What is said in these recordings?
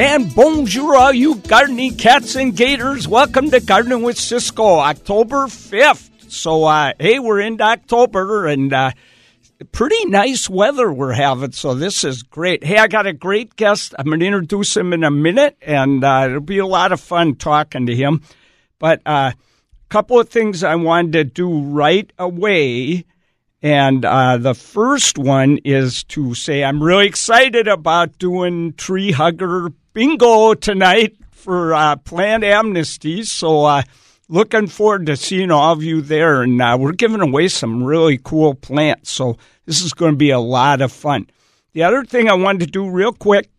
And bonjour, all you gardening cats and gators. Welcome to Gardening with Ciscoe, October 5th. So, uh, hey, we're into October and uh, pretty nice weather we're having, so this is great. Hey, I got a great guest. I'm going to introduce him in a minute, and uh, it'll be a lot of fun talking to him. But a uh, couple of things I wanted to do right away. And uh, the first one is to say I'm really excited about doing Tree Hugger bingo tonight for uh, PlantAmnesty. So, uh, looking forward to seeing all of you there. And uh, we're giving away some really cool plants. So, this is going to be a lot of fun. The other thing I wanted to do real quick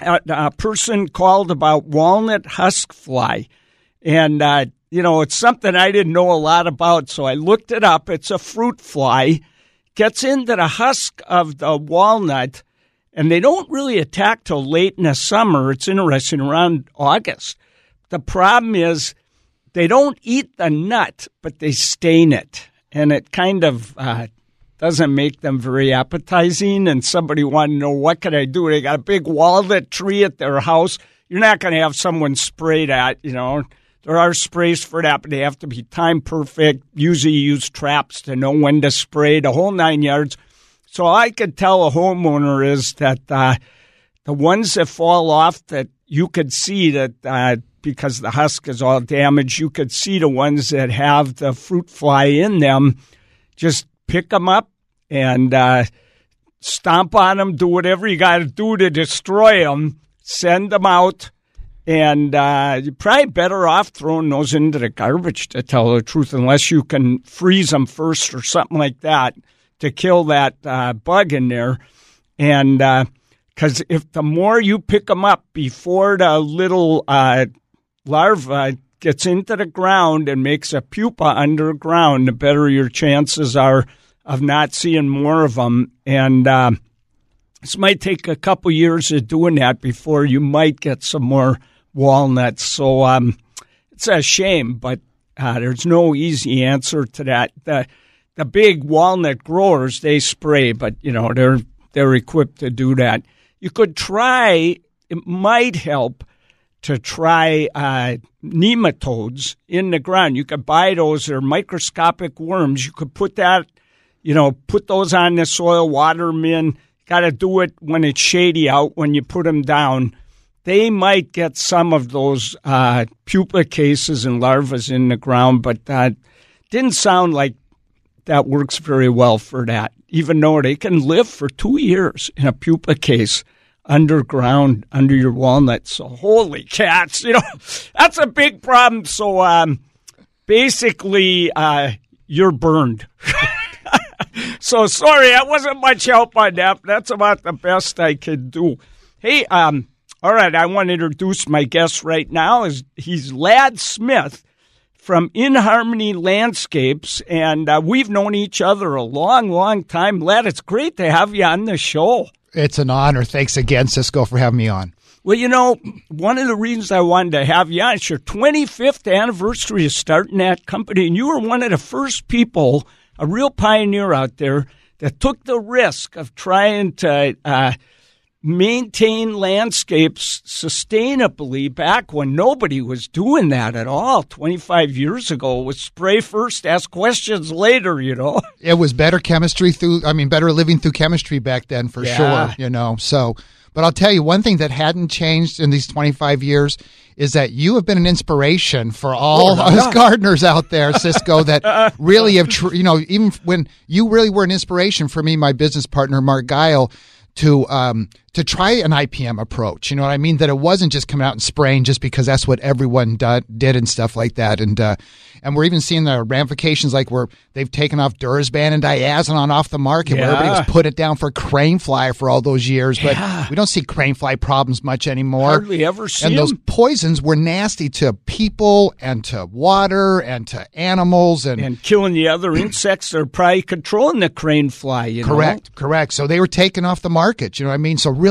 a, a person called about walnut husk fly. And, uh, you know, it's something I didn't know a lot about. So, I looked it up. It's a fruit fly, gets into the husk of the walnut and they don't really attack till late in the summer. It's interesting around August. The problem is they don't eat the nut, but they stain it, and it kind of uh, doesn't make them very appetizing. And somebody wanted to know what can I do? They got a big walnut tree at their house. You're not going to have someone spray that, you know. There are sprays for that, but they have to be time perfect. Usually, use traps to know when to spray the whole nine yards. So all I could tell a homeowner is that uh, the ones that fall off that you could see that uh, because the husk is all damaged, you could see the ones that have the fruit fly in them. Just pick them up and uh, stomp on them. Do whatever you got to do to destroy them. Send them out. And uh, you're probably better off throwing those into the garbage, to tell the truth, unless you can freeze them first or something like that to kill that uh, bug in there. And because uh, if the more you pick them up before the little uh, larva gets into the ground and makes a pupa underground, the better your chances are of not seeing more of them. And uh, this might take a couple years of doing that before you might get some more walnuts. So um, it's a shame, but uh, there's no easy answer to that. The, the big walnut growers they spray, but you know they're they're equipped to do that. You could try. It might help to try uh, nematodes in the ground. You could buy those. They're microscopic worms. You could put that, you know, put those on the soil, water them in. Got to do it when it's shady out. When you put them down, they might get some of those uh, pupa cases and larvae in the ground, but that didn't sound like that works very well for that, even though they can live for two years in a pupa case underground under your walnuts. So holy cats, you know, that's a big problem. So um, basically, uh, you're burned. so sorry, that wasn't much help on that. That's about the best I could do. Hey, um, all right, I want to introduce my guest right now. Is he's Lad Smith from In Harmony Landscapes, and uh, we've known each other a long, long time. Lad, it's great to have you on the show. It's an honor. Thanks again, Ciscoe, for having me on. Well, you know, one of the reasons I wanted to have you on is your 25th anniversary of starting that company, and you were one of the first people, a real pioneer out there, that took the risk of trying to uh, maintain landscapes sustainably back when nobody was doing that at all. 25 years ago was spray first ask questions later you know. It was better chemistry through i mean better living through chemistry back then for yeah. sure you know so. But i'll tell you one thing that hadn't changed in these 25 years is that you have been an inspiration for all oh, us gardeners out there, Ciscoe, that really have, tr- you know, even when you really were an inspiration for me, my business partner, Mark Guile, to um, to try an IPM approach. You know what I mean? That it wasn't just coming out and spraying just because that's what everyone do, did and stuff like that. And uh, and we're even seeing the ramifications like where they've taken off Dursban and Diazinon off the market. Yeah. Where everybody was put it down for crane fly for all those years, but yeah. we don't see crane fly problems much anymore. Hardly ever see. And those poisons were nasty to people and to water and to animals and and killing the other insects that are probably controlling the crane fly. You correct, know? correct. So they were taken off the market. You know what I mean? So really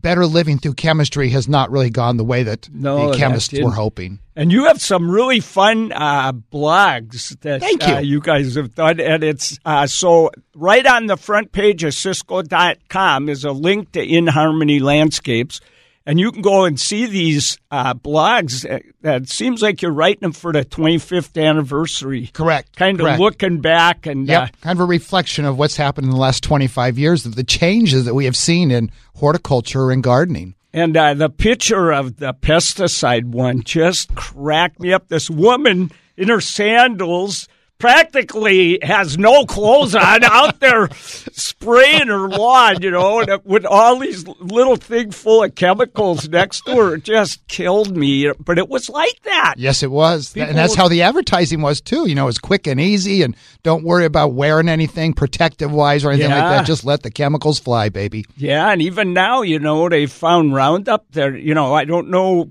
better living through chemistry has not really gone the way that no, the chemists were hoping. And you have some really fun uh, blogs that Thank you. Uh, you guys have done. And it's uh, so right on the front page of Ciscoe.com is a link to In Harmony Landscapes. And you can go and see these uh, blogs. That, that seems like you're writing them for the 25th anniversary. Correct. Kind of correct. looking back and Yep, uh, kind of a reflection of what's happened in the last 25 years, of the changes that we have seen in horticulture and gardening. And uh, the picture of the pesticide one just cracked me up. This woman in her sandals practically has no clothes on out there spraying her lawn, you know, and with all these little thing full of chemicals next to her. It just killed me. But it was like that. Yes, it was. People and that's how the advertising was, too. You know, it's quick and easy, and don't worry about wearing anything protective wise or anything like that. Just let the chemicals fly, baby. Yeah, and even now, you know, they found Roundup there. You know, I don't know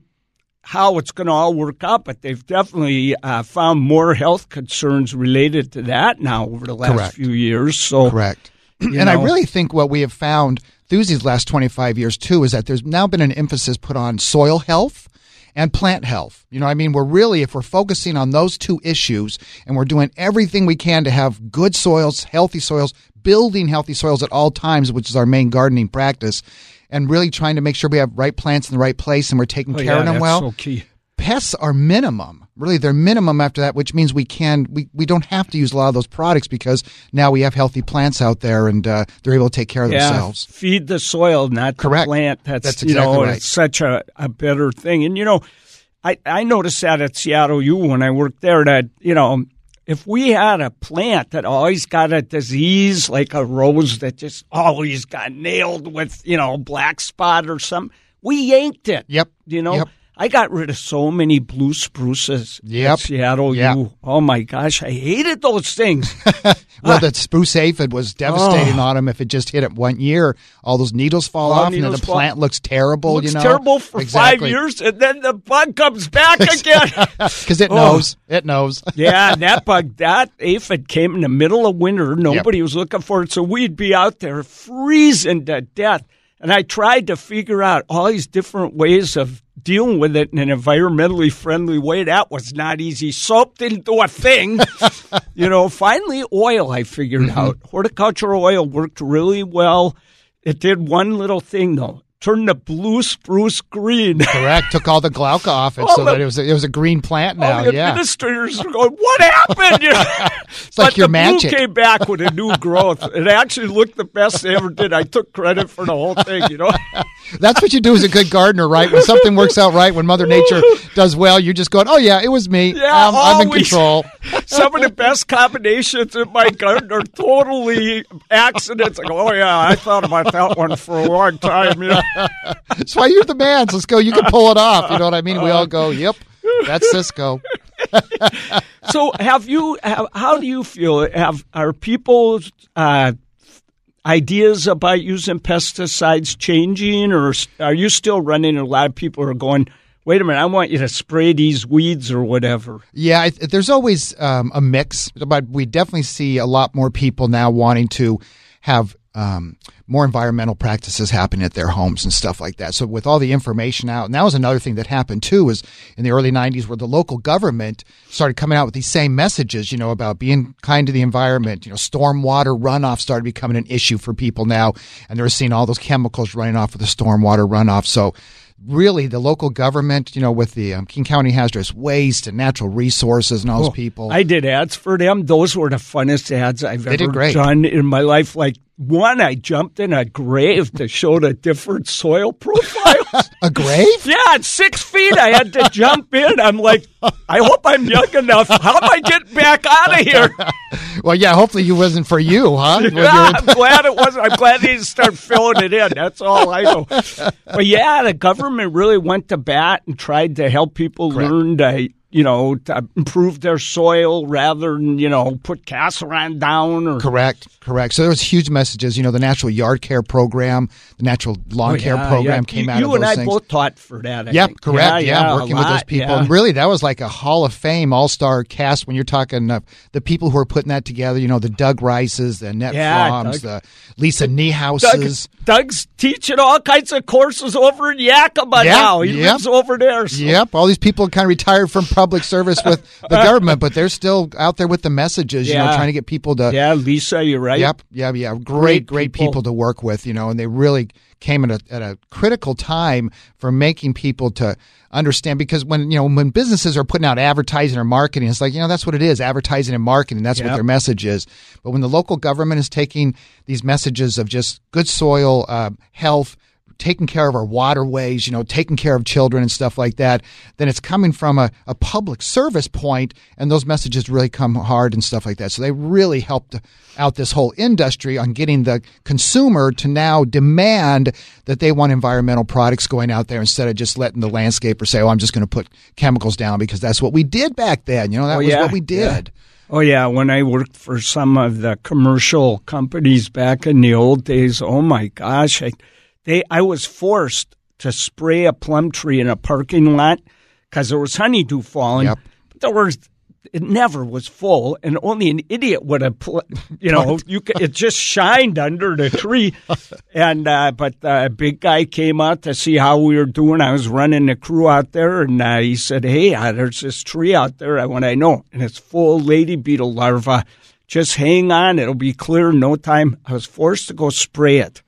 how it's going to all work out, but they've definitely uh, found more health concerns related to that now over the last Correct. few years. So, Correct. And I really think what we have found through these last 25 years, too, is that there's now been an emphasis put on soil health and plant health. You know, I mean, we're really, if we're focusing on those two issues and we're doing everything we can to have good soils, healthy soils, building healthy soils at all times, which is our main gardening practice, and really trying to make sure we have right plants in the right place and we're taking Oh, care yeah, of them well so key. pests are minimum. Really, they're minimum after that, which means we can we, we don't have to use a lot of those products because now we have healthy plants out there and uh, they're able to take care of Yeah, themselves. feed the soil, not Correct. the plant. That's, That's you know, right. it's such a, a better thing. And you know, I I noticed that at Seattle U when I worked there that you know if we had a plant that always got a disease like a rose that just always got nailed with you know black spot or something, we yanked it. Yep. You know. Yep. I got rid of so many blue spruces Yep. at Seattle Yep. U. Oh my gosh, I hated those things. Well, ah. the spruce aphid was devastating oh. on them. If it just hit it one year, all those needles fall All off, and then needles the fall- plant looks terrible. looks you know, terrible for exactly. five years, and then the bug comes back again. because it Oh. knows. It knows. yeah, and that bug, that aphid came in the middle of winter. Nobody was looking for it, so we'd be out there freezing to death. And I tried to figure out all these different ways of dealing with it in an environmentally friendly way. That was not easy. Soap didn't do a thing. you know, finally, oil I figured Mm-hmm. out. Horticultural oil worked really well. It did one little thing, though. Turned the blue spruce green. Correct. Took all the glauca off it, All so the- that it was a, it was a green plant now. The yeah. administrators are going, "What happened?" It's like but your the magic. blue came back with a new growth. It actually looked the best they ever did. I took credit for the whole thing. You know, That's what you do as a good gardener, right? When something works out right, when Mother Nature does well, you're just going, "Oh yeah, it was me. Yeah, Um, I'm in control." some of the best combinations in my garden are totally accidents. I go, "Oh yeah, I thought about that one for a long time." Know, That's why you're the man. So let's go. You can pull it off. You know what I mean? We all go, "Yep, that's Ciscoe." so have you? How do you feel? Have are people, uh, ideas about using pesticides changing, or are you still running? A lot of people are going. Wait a minute! I want you to spray these weeds or whatever. Yeah, there's always um, a mix, but we definitely see a lot more people now wanting to have um, more environmental practices happen at their homes and stuff like that. So with all the information out, and that was another thing that happened too, was in the early '90s where the local government started coming out with these same messages, you know, about being kind to the environment. You know, stormwater runoff started becoming an issue for people now, and they were seeing all those chemicals running off of the stormwater runoff. So really the local government, you know, with the um, King County Hazardous Waste and Natural Resources and all those people. Oh, I did ads for them. Those were the funnest ads I've They ever done in my life. Like one, I jumped in a grave to show the different soil profiles. a grave? yeah, at six feet, I had to jump in. I'm like, I hope I'm young enough. How do I get back out of here? Well, yeah. Hopefully, it wasn't for you, huh? Yeah, I'm glad it wasn't. I'm glad they didn't start filling it in. That's all I know. But yeah, the government really went to bat and tried to help people Correct. learn to, you know, to improve their soil rather than, you know, put Casoron down or. Correct, correct. So there was huge messages. You know, the Natural Yard Care Program, the Natural Lawn Oh, Care Program yeah. came you, out You of and I both taught for that. I Yep, think. correct. Yeah, a working with those people. yeah. And really, that was like a Hall of Fame All Star cast when you're talking uh, the people who are putting that together. You know, the Doug Rices, the Annette Yeah, Froms, Doug- the Lisa Doug, Doug's teaching all kinds of courses over in Yakima Yep, now. He yep. lives over there. So. Yep, all these people kind of retired from public service with the government, but they're still out there with the messages, you know, trying to get people to. Yeah, Lisa, you're right. Yep, yeah, yeah. Great, great, great people. people to work with, you know, and they really came at a, at a critical time for making people to understand because when you know when businesses are putting out advertising or marketing it's like you know that's what it is advertising and marketing that's yep. what their message is but when the local government is taking these messages of just good soil uh, health taking care of our waterways, you know, taking care of children and stuff like that, then it's coming from a, a public service point, and those messages really come hard and stuff like that. So they really helped out this whole industry on getting the consumer to now demand that they want environmental products going out there instead of just letting the landscaper say, "Oh, I'm just going to put chemicals down because that's what we did back then." You know, that oh, was yeah, what we did. Yeah. Oh yeah, when I worked for some of the commercial companies back in the old days, oh my gosh, I they I was forced to spray a plum tree in a parking lot because there was honeydew falling. Yep. But there was it never was full, and only an idiot would have, pl- you know, you could, it just shined under the tree. And uh, but the big guy came out to see how we were doing. I was running the crew out there, and uh, he said, "Hey, uh, there's this tree out there." I want to know," and it's full lady beetle larvae. Just hang on; it'll be clear in no time. I was forced to go spray it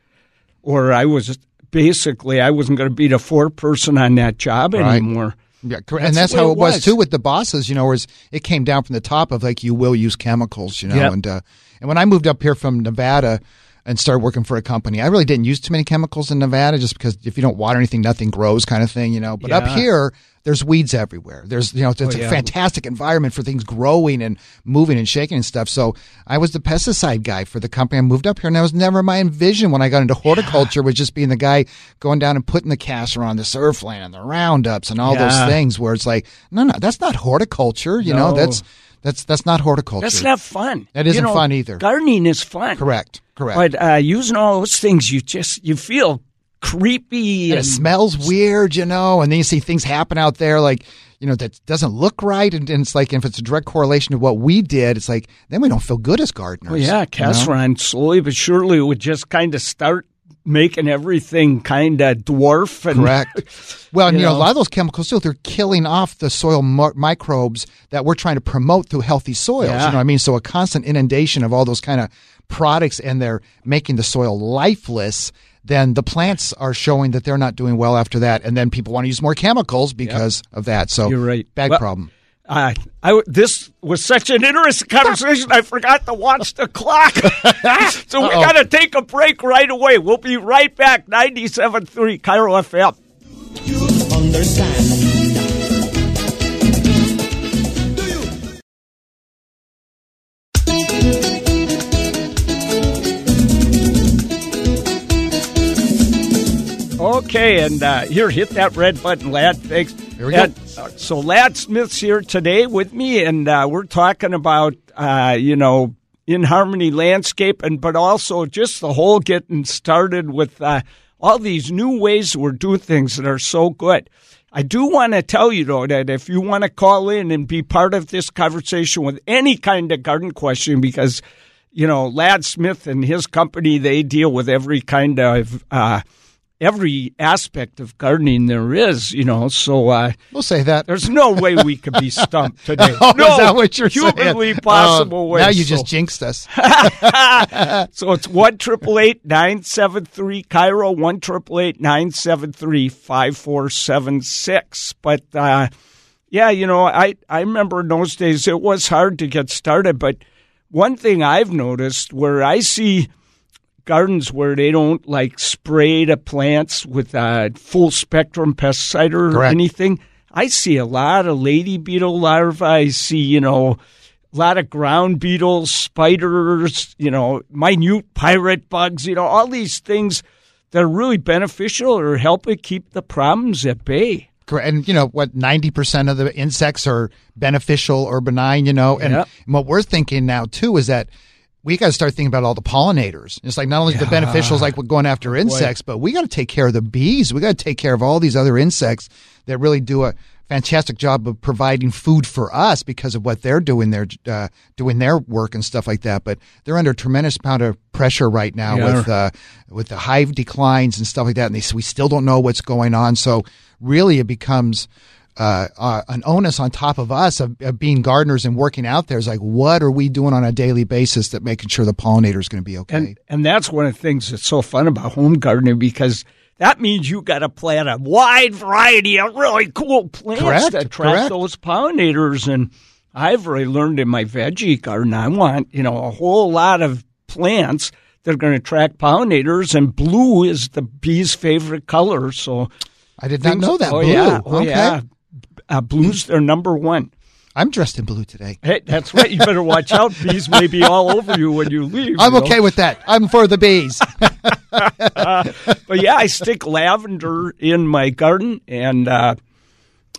or I was basically I wasn't going to be the fourth person on that job right. anymore. Yeah, correct. and that's how it was. was. too with the bosses. You know, whereas it came down from the top of like you will use chemicals. You know, yep. and uh, and when I moved up here from Nevada and started working for a company, I really didn't use too many chemicals in Nevada, just because if you don't water anything, nothing grows, kind of thing. You know, but yeah. up here there's weeds everywhere. There's you know it's, oh, yeah. a fantastic environment for things growing and moving and shaking and stuff. So I was the pesticide guy for the company. I moved up here, and that was never my envision when I got into horticulture. Yeah. Was just being the guy going down and putting the Casoron the surf Surflan and the roundups and all yeah. those things. Where it's like, no, no, that's not horticulture. You no. know, that's that's that's not horticulture. That's not fun. That isn't you know, fun either. Gardening is fun. Correct. Correct. But uh, using all those things, you just you feel creepy. And, and, it smells weird, you know, and then you see things happen out there like, you know, that doesn't look right. And, and it's like, if it's a direct correlation to what we did, it's like, then we don't feel good as gardeners. Well, yeah, Casoron, you know? slowly but surely would just kind of start making everything kind of dwarf. And, Correct. Well, you, know, know, a lot of those chemicals too, they're killing off the soil microbes that we're trying to promote through healthy soils. Yeah. You know what I mean? So a constant inundation of all those kind of products and they're making the soil lifeless then the plants are showing that they're not doing well after that, and then people want to use more chemicals because yep. of that. So you're right. Bad well, problem. Uh, I, this was such an interesting conversation. I forgot to watch the clock. so we got to take a break right away. We'll be right back. 97.3 KIRO FM. You understand. Okay, and uh, here, hit that red button, lad. Thanks. Here we and, go. Uh, so, Lad Smith's here today with me, and uh, we're talking about, uh, you know, in harmony landscape, and but also just the whole getting started with uh, all these new ways we're doing things that are so good. I do want to tell you though that if you want to call in and be part of this conversation with any kind of garden question, because you know, Lad Smith and his company they deal with every kind of uh, every aspect of gardening there is, you know. So uh, we'll say that there's no way we could be stumped today. oh, no, is that what you're humanly saying? possible uh, way. Now you so. just jinxed us. so it's one triple eight nine seven three KIRO one triple eight nine seven three five four seven six. But uh, yeah, you know, I I remember in those days it was hard to get started, but one thing I've noticed where I see gardens where they don't like spray the plants with a full spectrum pesticide or Correct. anything. I see a lot of lady beetle larvae. I see, you know, a lot of ground beetles, spiders, you know, minute pirate bugs, you know, all these things that are really beneficial or help it keep the problems at bay. And you know what, ninety percent of the insects are beneficial or benign. You know, and, yep. and what we're thinking now too is that we got to start thinking about all the pollinators. It's like not only yeah. the beneficials, like what going after insects, Boy. but we got to take care of the bees. We got to take care of all these other insects that really do a fantastic job of providing food for us because of what they're doing their uh, doing their work and stuff like that. But they're under a tremendous amount of pressure right now yeah. with uh, with the hive declines and stuff like that, and they, we still don't know what's going on. So really, it becomes uh, uh, an onus on top of us of, of, being gardeners and working out there is like, what are we doing on a daily basis that making sure the pollinator is going to be okay? And, and that's one of the things that's so fun about home gardening because that means you got to plant a wide variety of really cool plants correct, to attract correct. those pollinators. And I've really learned in my veggie garden, I want, you know, a whole lot of plants that are going to attract pollinators, and blue is the bee's favorite color. So I did not know that. Oh, blue. yeah. Oh, okay. yeah. Uh, blue's their number one. I'm dressed in blue today. Hey, that's right. You better watch out. Bees may be all over you when you leave. I'm you okay with that. I'm for the bees. uh, but yeah, I stick lavender in my garden, and uh,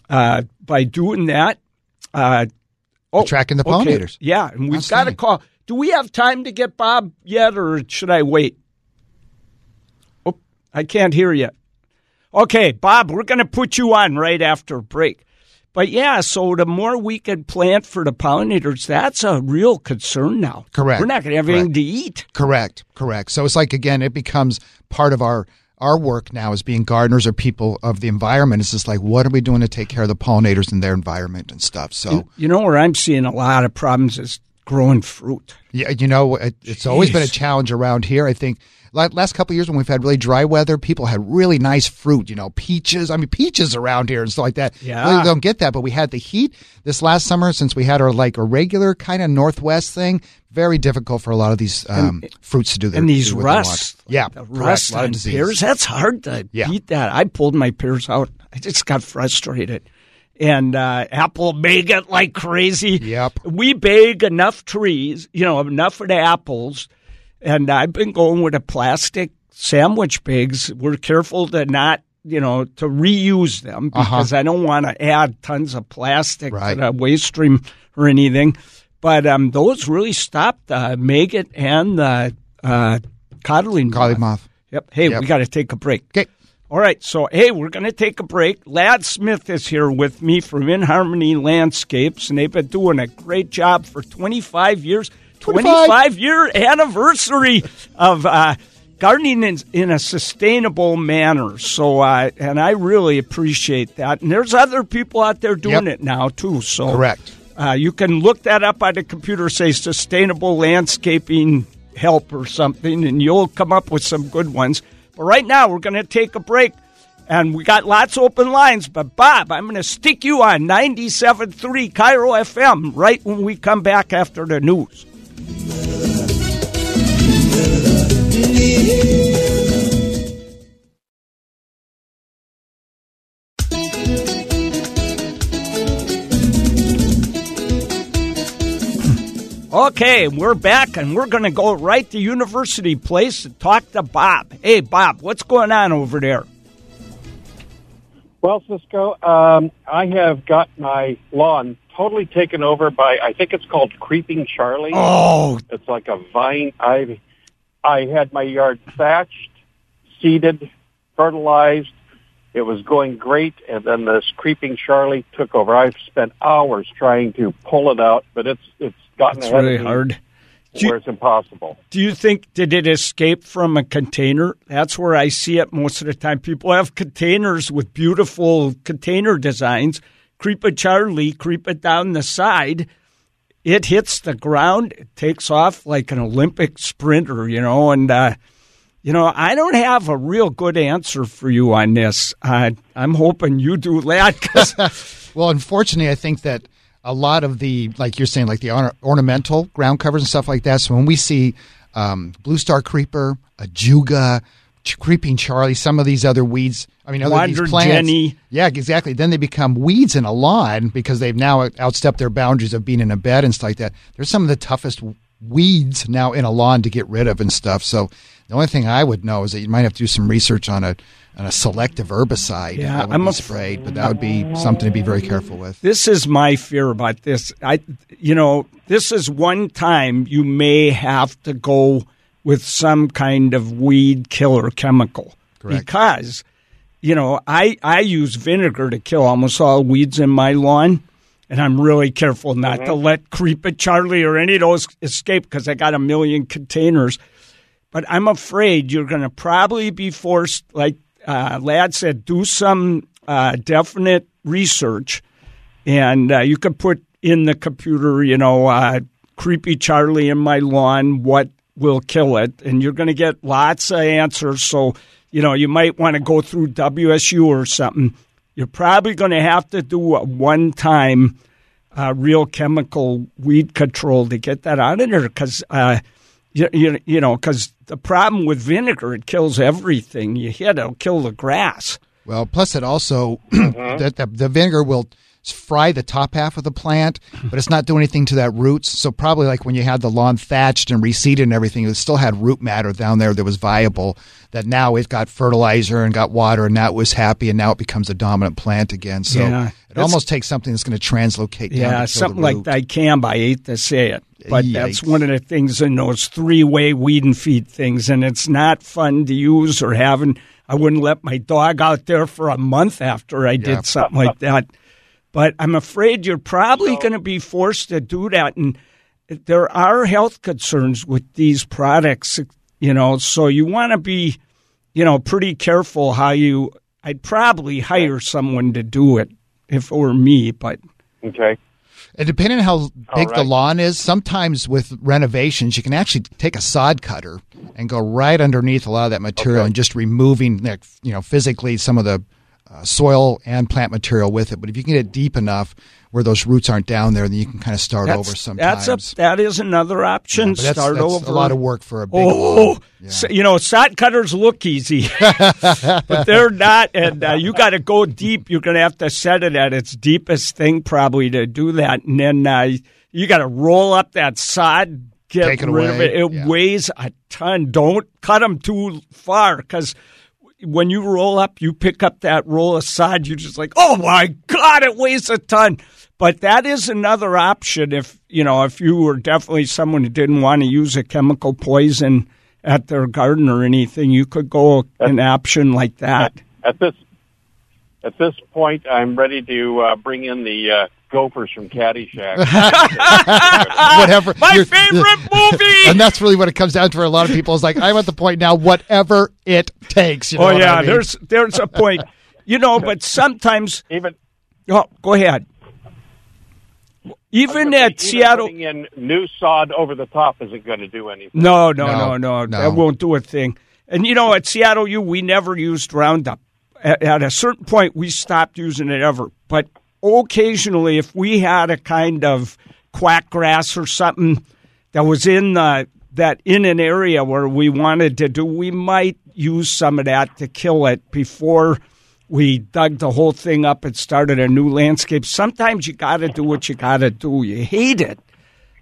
uh, by doing that, uh, oh, tracking the pollinators. Okay. Yeah, and we've got to call. Do we have time to get Bob yet, or should I wait? Oh, I can't hear you. Okay, Bob, we're going to put you on right after break. But yeah, so the more we can plant for the pollinators, that's a real concern now. Correct. We're not going to have correct. anything to eat. Correct. Correct. So it's like again, it becomes part of our our work now as being gardeners or people of the environment. It's just like, what are we doing to take care of the pollinators and their environment and stuff? So you, you know where I'm seeing a lot of problems is growing fruit. Yeah, you know, it, it's Jeez. always been a challenge around here. I think last couple years when we've had really dry weather, people had really nice fruit, you know, peaches. I mean, peaches around here and stuff like that. Yeah. We don't get that, but we had the heat this last summer since we had our like a regular kind of northwest thing. Very difficult for a lot of these um, and, fruits to do their And these rusts. Yeah. The rust on pears, that's hard to yeah. beat that. I pulled my pears out. I just got frustrated. And uh, apple bag it like crazy. Yep. We bag enough trees, you know, enough of the apples – and I've been going with a plastic sandwich bags. We're careful to not, you know, to reuse them because uh-huh. I don't want to add tons of plastic right. to the waste stream or anything. But um, those really stopped the maggot and the uh, codling moth. moth. Yep. Hey, yep. we got to take a break. Okay. All right. So, hey, we're going to take a break. Lad Smith is here with me from In Harmony Landscapes, and they've been doing a great job for 25 years. 25 year anniversary of uh, gardening in, in, a sustainable manner. So, uh, and I really appreciate that. And there's other people out there doing yep. it now too. So, correct. Uh, you can look that up on the computer, say sustainable landscaping help or something, and you'll come up with some good ones. But right now, we're going to take a break. And we got lots of open lines, but Bob, I'm going to stick you on 97.3 KIRO FM right when we come back after the news. Okay, we're back and we're going to go right to University Place and talk to Bob. Hey, Bob, what's going on over there? Well, Ciscoe, um, I have got my lawn totally taken over by, I think it's called Creeping Charlie. Oh. It's like a vine. I, I had my yard thatched, seeded, fertilized. It was going great, and then this Creeping Charlie took over. I've spent hours trying to pull it out, but it's it's gotten It's ahead really of me hard. where it's impossible. Do you think did it escape from a container? That's where I see it most of the time. People have containers with beautiful container designs. Creep a Charlie, creep it down the side. It hits the ground. It takes off like an Olympic sprinter, you know. And uh, you know, I don't have a real good answer for you on this. Uh, I'm hoping you do, Lad. 'cause- Well, unfortunately, I think that a lot of the, like you're saying, like the orna- ornamental ground covers and stuff like that. So when we see um, blue star creeper, ajuga, ch- creeping Charlie, some of these other weeds. I mean, other Wander these plants. Jenny. Yeah, exactly. Then they become weeds in a lawn because they've now outstepped their boundaries of being in a bed and stuff like that. There's some of the toughest weeds now in a lawn to get rid of and stuff. So the only thing I would know is that you might have to do some research on a on a selective herbicide Yeah, I'm be a- but that would be something to be very careful with. This is my fear about this. I, you know, this is one time you may have to go with some kind of weed killer chemical Correct. because, you know, I I use vinegar to kill almost all weeds in my lawn, and I'm really careful not to let Creeper Charlie or any of those escape because I got a million containers. But I'm afraid you're going to probably be forced, like uh, Lad said, do some uh, definite research, and uh, you could put in the computer, you know, uh, creepy Charlie in my lawn, what will kill it, and you're going to get lots of answers. So, you know, you might want to go through WSU or something. You're probably going to have to do a one time uh, real chemical weed control to get that out of there because. Uh, you, you, you know, because the problem with vinegar, it kills everything you hit. It'll kill the grass. Well, plus it also that the, the vinegar will fry the top half of the plant, but it's not doing anything to that roots. So probably like when you had the lawn thatched and reseeded and everything, it still had root matter down there that was viable. That now it got fertilizer and got water, and now it was happy, and now it becomes a dominant plant again. So Yeah, it almost takes something that's going to translocate. down Yeah, something like root. dicamba. I hate to say it, but that's one of the things in those three-way weed and feed things, and it's not fun to use or having. I wouldn't let my dog out there for a month after I Yeah. did something like that. But I'm afraid you're probably going to be forced to do that, and there are health concerns with these products. You know, so you want to be, you know, pretty careful how you. I'd probably hire someone to do it if it were me, but. Okay. And depending on how big the lawn is, sometimes with renovations, you can actually take a sod cutter and go right underneath a lot of that material Okay. and just removing, like, you know, physically some of the uh, soil and plant material with it. But if you can get it deep enough where those roots aren't down there, then you can kind of start over sometimes. That's a that is another option. But that's, Start that's over. a lot of work for a big Oh. Yeah. so- you know, sod cutters look easy, but they're not. And uh, you got to go deep. You're going to have to set it at its deepest thing probably to do that, and then uh, you got to roll up that sod. Get Take it rid of away. it. It Yeah. weighs a ton. Don't cut them too far because when you roll up, you pick up that roll sod, you're just like, oh my God, it weighs a ton. But that is another option if, you know, if you were definitely someone who didn't want to use a chemical poison at their garden or anything, you could go an option like that. At this at this point, I'm ready to uh, bring in the uh, Gophers from Caddyshack. whatever. My You're- favorite movie! And that's really what it comes down to for a lot of people. Is like I'm at the point now, whatever it takes. You know oh, yeah, I mean? there's, there's a point. You know, but sometimes, even oh, go ahead. Even even at Seattle. putting in new sod over the top isn't going to do anything. No, no, No, no, no, no. That won't do a thing. And you know, at Seattle U, we never used Roundup. At, at a certain point, we stopped using it ever. But occasionally, if we had a kind of quack grass or something that was in the that in an area where we wanted to do, we might use some of that to kill it before we dug the whole thing up and started a new landscape. Sometimes you got to do what you got to do. You hate it,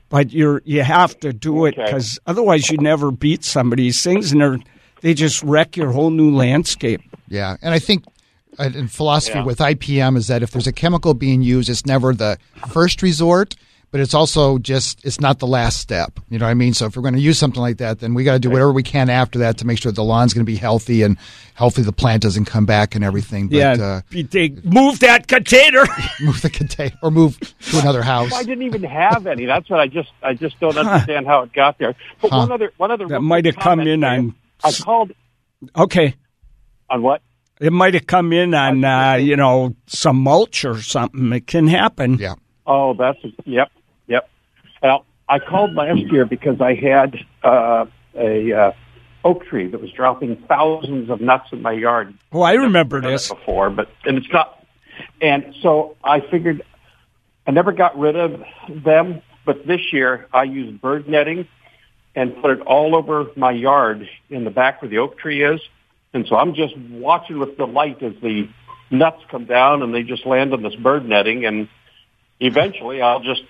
but you're you have to do it Okay. because otherwise you never beat some of these things, and they're, they just wreck your whole new landscape. Yeah, and I think uh, in philosophy Yeah. with IPM is that if there's a chemical being used, it's never the first resort, but it's also just it's not the last step. You know what I mean? So if we're going to use something like that, then we got to do whatever we can after that to make sure the lawn's going to be healthy and healthy. The plant doesn't come back and everything. But, yeah, uh, be- they move that container. move the container or move to another house. I didn't even have any. That's what I just I just don't understand how it got there. But Huh. one other one other that might have come in there. on. I called Okay, on what? It might have come in on uh, you know some mulch or something. It can happen. Yeah. Oh, that's yep, yep. Well, I called last year because I had uh, a uh, oak tree that was dropping thousands of nuts in my yard. Oh, I remember this. before, but and it's not. And so I figured I never got rid of them, but this year I used bird netting and put it all over my yard in the back where the oak tree is. And so I'm just watching with delight as the nuts come down and they just land on this bird netting and eventually I'll just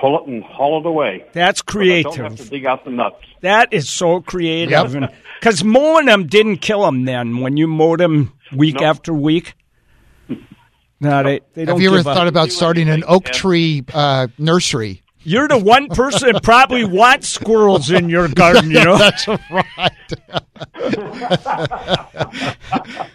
pull it and haul it away. That's So I don't have creative. to dig out the nuts. That is so creative. Yep. Because mowing them didn't kill them then when you mowed them week No. after week. No, they, they don't Have you ever give up. thought about starting an oak tree uh, nursery? You're the one person that probably wants squirrels in your garden, you know? That's right.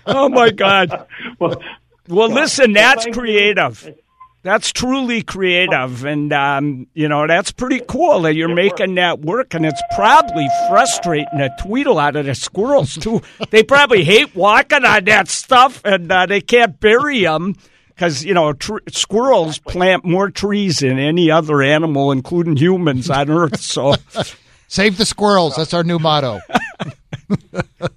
oh, my God. Well, Well, listen, that's creative. That's truly creative, and um, you know that's pretty cool that you're making that work. And it's probably frustrating to tweedle out of the squirrels too. they probably hate walking on that stuff, and uh, they can't bury them because you know tr- squirrels plant more trees than any other animal, including humans on Earth. So Save the squirrels. That's our new motto.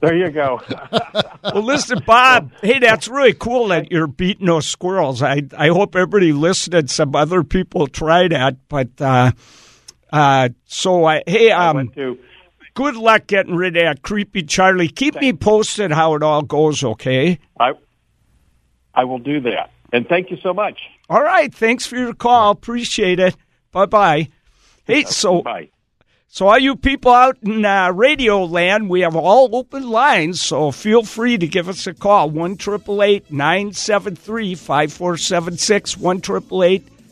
There you go. well, listen, Bob. Hey, that's really cool that you're beating those squirrels. I I hope everybody listening, some other people try that. But uh, uh, so I hey I um, went to good luck getting rid of that creepy Charlie. Keep me posted how it all goes. Okay. I I will do that. And thank you so much. All right. Thanks for your call. Appreciate it. Bye bye. Hey, so Bye. So, all you people out in uh, radio land, we have all open lines, so feel free to give us a call. 1 973 5476, 1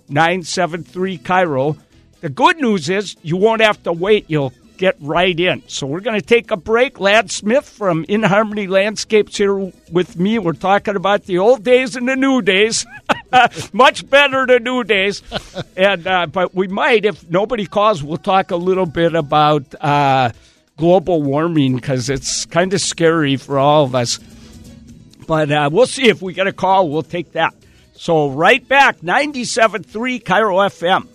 973 KIRO. The good news is you won't have to wait. You'll get right in. So, we're going to take a break. Lad Smith from In Harmony Landscapes here with me. We're talking about the old days and the new days. Much better the new days. And uh, but we might, if nobody calls, we'll talk a little bit about uh, global warming because it's kind of scary for all of us. But uh, we'll see if we get a call. We'll take that. So right back, 97.3 KIRO FM.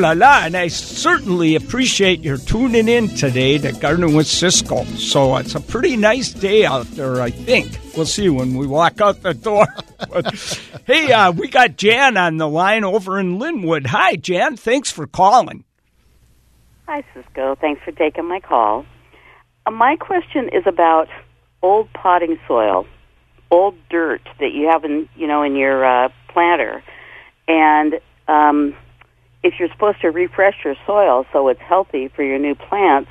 La la, and I certainly appreciate your tuning in today to Gardening with Ciscoe. So it's a pretty nice day out there, I think. We'll see when we walk out the door. but, hey, uh, we got Jan on the line over in Lynnwood. Hi, Jan. Thanks for calling. Hi, Ciscoe. Thanks for taking my call. Uh, my question is about old potting soil, old dirt that you have in you know in your uh, planter, and um, if you're supposed to refresh your soil so it's healthy for your new plants,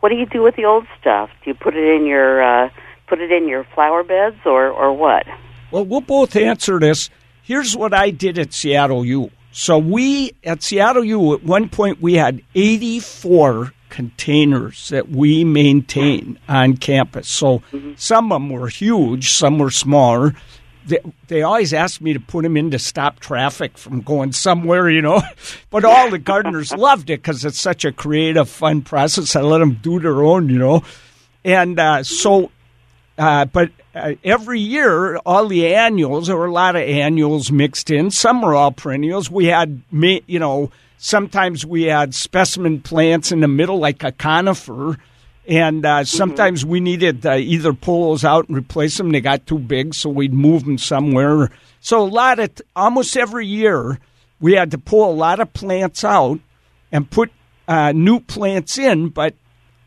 what do you do with the old stuff? Do you put it in your uh, put it in your flower beds or or what? Well, we'll both answer this. Here's what I did at Seattle U. So we at Seattle U at one point we had 84 containers that we maintain on campus. So some of them were huge, some were smaller. They, they always asked me to put them in to stop traffic from going somewhere, you know. But all the gardeners loved it because it's such a creative, fun process. I let them do their own, you know. And uh, so uh, but uh, every year, all the annuals, there were a lot of annuals mixed in. Some were all perennials. We had, you know, sometimes we had specimen plants in the middle, like a conifer. And uh, sometimes we needed to either pull those out and replace them. They got too big, so we'd move them somewhere. So a lot of, almost every year, we had to pull a lot of plants out and put uh, new plants in. But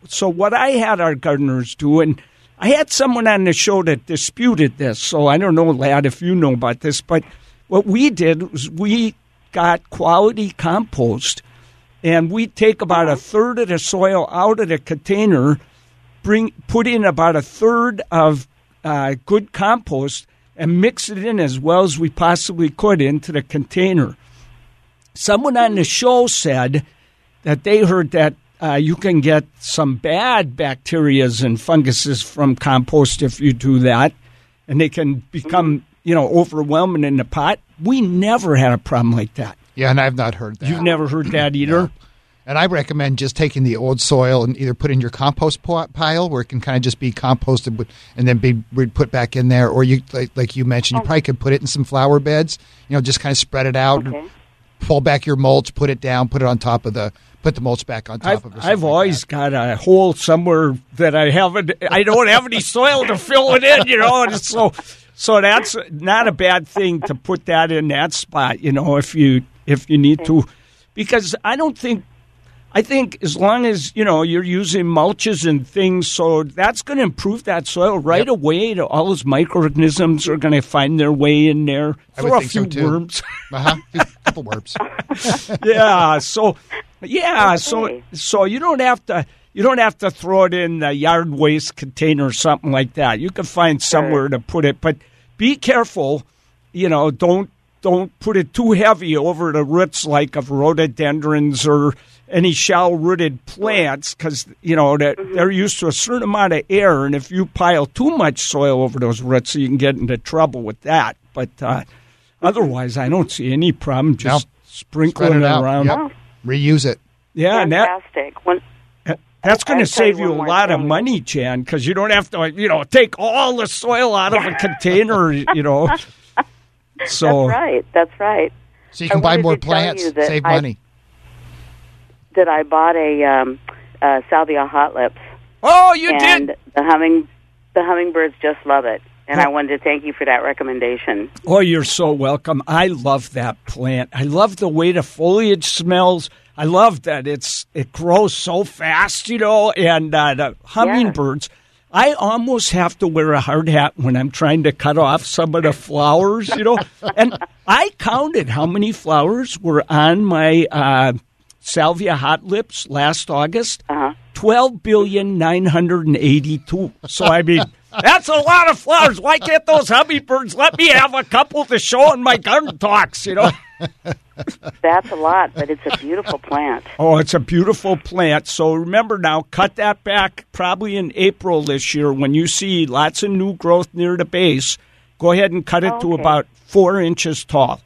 so what I had our gardeners do, and I had someone on the show that disputed this, so I don't know, lad, if you know about this, but what we did was we got quality compost, and we take about a third of the soil out of the container, bring put in about a third of uh, good compost, and mix it in as well as we possibly could into the container. Someone on the show said that they heard that uh, you can get some bad bacterias and funguses from compost if you do that, and they can become you know overwhelming in the pot. We never had a problem like that. Yeah, and I've not heard that. You've never heard that either. And I recommend just taking the old soil and either put in your compost po- pile where it can kind of just be composted and then be put back in there. Or you, like, like you mentioned, you oh. probably could put it in some flower beds. You know, just kind of spread it out, Okay. pull back your mulch, put it down, put it on top of the, put the mulch back on top I've, of it. I've something like always that. got a hole somewhere that I haven't. I don't have any soil to fill it in, you know. And so, so that's not a bad thing to put that in that spot, you know, if you if you need to, because I don't think. I think as long as you know you're using mulches and things, so that's going to improve that soil right away. To all those microorganisms are going to find their way in there. I would Throw a think so, few too. worms. Uh-huh. A couple worms. yeah. So, yeah. So, so you don't have to. You don't have to throw it in the yard waste container or something like that. You can find somewhere to put it, but be careful. You know, don't don't put it too heavy over the roots like of rhododendrons or any shallow-rooted plants because you know that Mm-hmm. they're used to a certain amount of air, and if you pile too much soil over those roots, you can get into trouble with that. But uh, otherwise, I don't see any problem just No. sprinkling it, it around. Yep. Reuse it. Yeah, and that Fantastic. That's going to tell you save you a one more lot of money, Jan, because you don't have to, you know, take all the soil out of a container, you know. So that's right. That's right. So you I can buy more plants, save I- money. That I bought a um, uh, salvia hot lips, Oh, you and did. the humming the hummingbirds just love it. And I wanted to thank you for that recommendation. Oh, you're so welcome. I love that plant. I love the way the foliage smells. I love that it's it grows so fast, you know, and uh, the hummingbirds. I almost have to wear a hard hat when I'm trying to cut off some of the flowers, you know. and I counted how many flowers were on my uh, salvia hot lips last August. Uh-huh. Twelve billion nine hundred and eighty-two. So I mean, that's a lot of flowers. Why can't those hummingbirds let me have a couple to show in my garden talks? You know. That's a lot, but it's a beautiful plant. Oh, it's a beautiful plant. So remember now, cut that back probably in April this year when you see lots of new growth near the base. Go ahead and cut it to Okay. about four inches tall.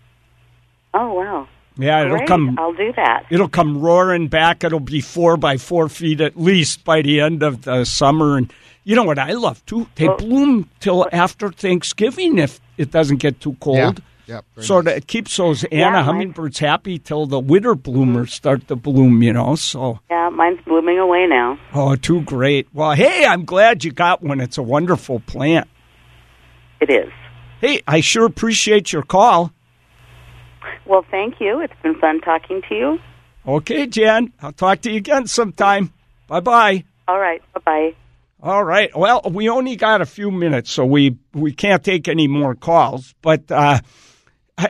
Oh wow! Yeah, it'll Great. come. I'll do that. It'll come roaring back. It'll be four by four feet at least by the end of the summer. And you know what I love too? They Well- bloom till after Thanksgiving if it doesn't get too cold. Yeah. Yep. So nice. that it keeps those Anna Yeah, mine- hummingbirds happy till the winter bloomers start to bloom. You know, so Yeah, mine's blooming away now. oh, too great. Well, hey, I'm glad you got one. It's a wonderful plant. It is. Hey, I sure appreciate your call. Well, thank you. It's been fun talking to you. Okay, Jan, I'll talk to you again sometime. Bye bye. All right. Bye bye. All right. Well, we only got a few minutes, so we we can't take any more calls. But uh, ha-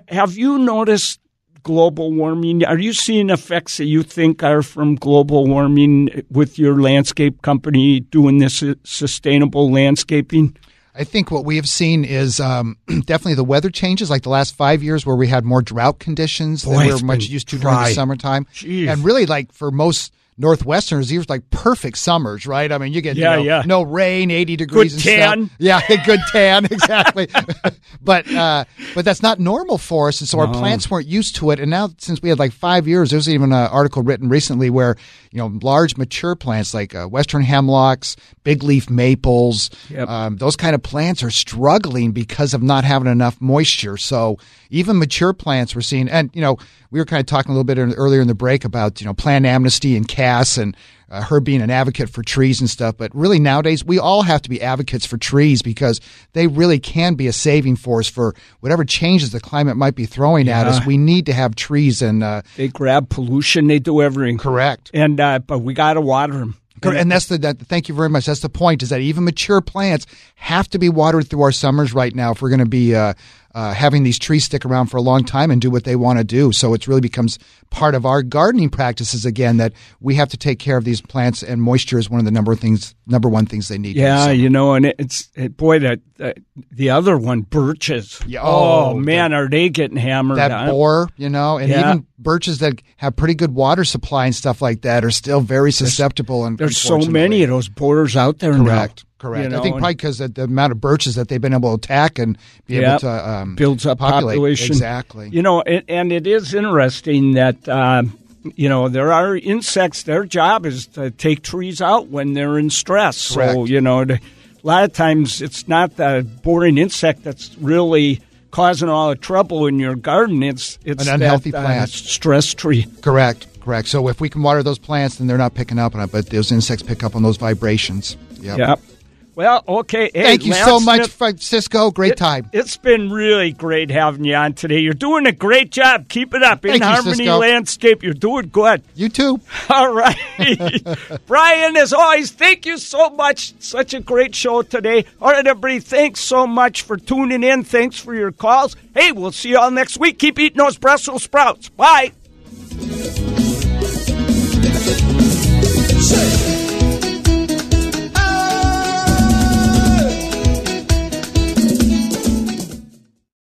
have you noticed global warming? Are you seeing effects that you think are from global warming with your landscape company doing this sustainable landscaping? I think what we have seen is um, definitely the weather changes, like the last five years where we had more drought conditions Boy, than we were much used to during the summertime. Jeez. And really, like for most Northwesterners, these are like perfect summers, right? I mean, you get you Yeah, know, yeah. no rain, 80 degrees and tan. stuff. Yeah, good tan, exactly. but uh, but that's not normal for us, and so our plants weren't used to it. And now, since we had like five years, there's even an article written recently where you know large mature plants like uh, western hemlocks, big leaf maples, Yep. um, those kind of plants are struggling because of not having enough moisture. So even mature plants we're seeing, and you know, we were kind of talking a little bit earlier in the break about you know PlantAmnesty and Cass and uh, her being an advocate for trees and stuff. But really nowadays, we all have to be advocates for trees because they really can be a saving force for whatever changes the climate might be throwing at us. We need to have trees and uh, They grab pollution, they do everything. correct. And uh, but we got to water them. And that's the that, thank you very much. That's the point is that even mature plants have to be watered through our summers right now if we're going to be uh, uh, having these trees stick around for a long time and do what they want to do. So it really becomes part of our gardening practices again that we have to take care of these plants and moisture is one of the number of things number one things they need. Yeah, you know, and it's it, boy that uh, the other one birches. Yeah, oh, oh, man, are they getting hammered? that on. borer, you know, and Yeah. even birches that have pretty good water supply and stuff like that are still very susceptible. And There's so many of those borers out there now. Correct. Correct. You know, I think probably because the, the amount of birches that they've been able to attack and be able to um, builds up populate. population. Exactly. You know, and, and it is interesting that uh, you know there are insects. Their job is to take trees out when they're in stress. So you know, a lot of times it's not the boring insect that's really causing all the trouble in your garden. It's it's An unhealthy that, uh, plant. stress tree. Correct. Correct. So if we can water those plants, then they're not picking up on it, but those insects pick up on those vibrations. Yep. Yep. Well, okay. Hey, Thank you Lance so much, Smith, Francisco. Great it, time. It's been really great having you on today. You're doing a great job. Keep it up. In Harmony Landscape, you're doing good. You too. All right. Brian, as always, thank you so much. Such a great show today. All right, everybody, thanks so much for tuning in. Thanks for your calls. Hey, we'll see you all next week. Keep eating those Brussels sprouts. Bye.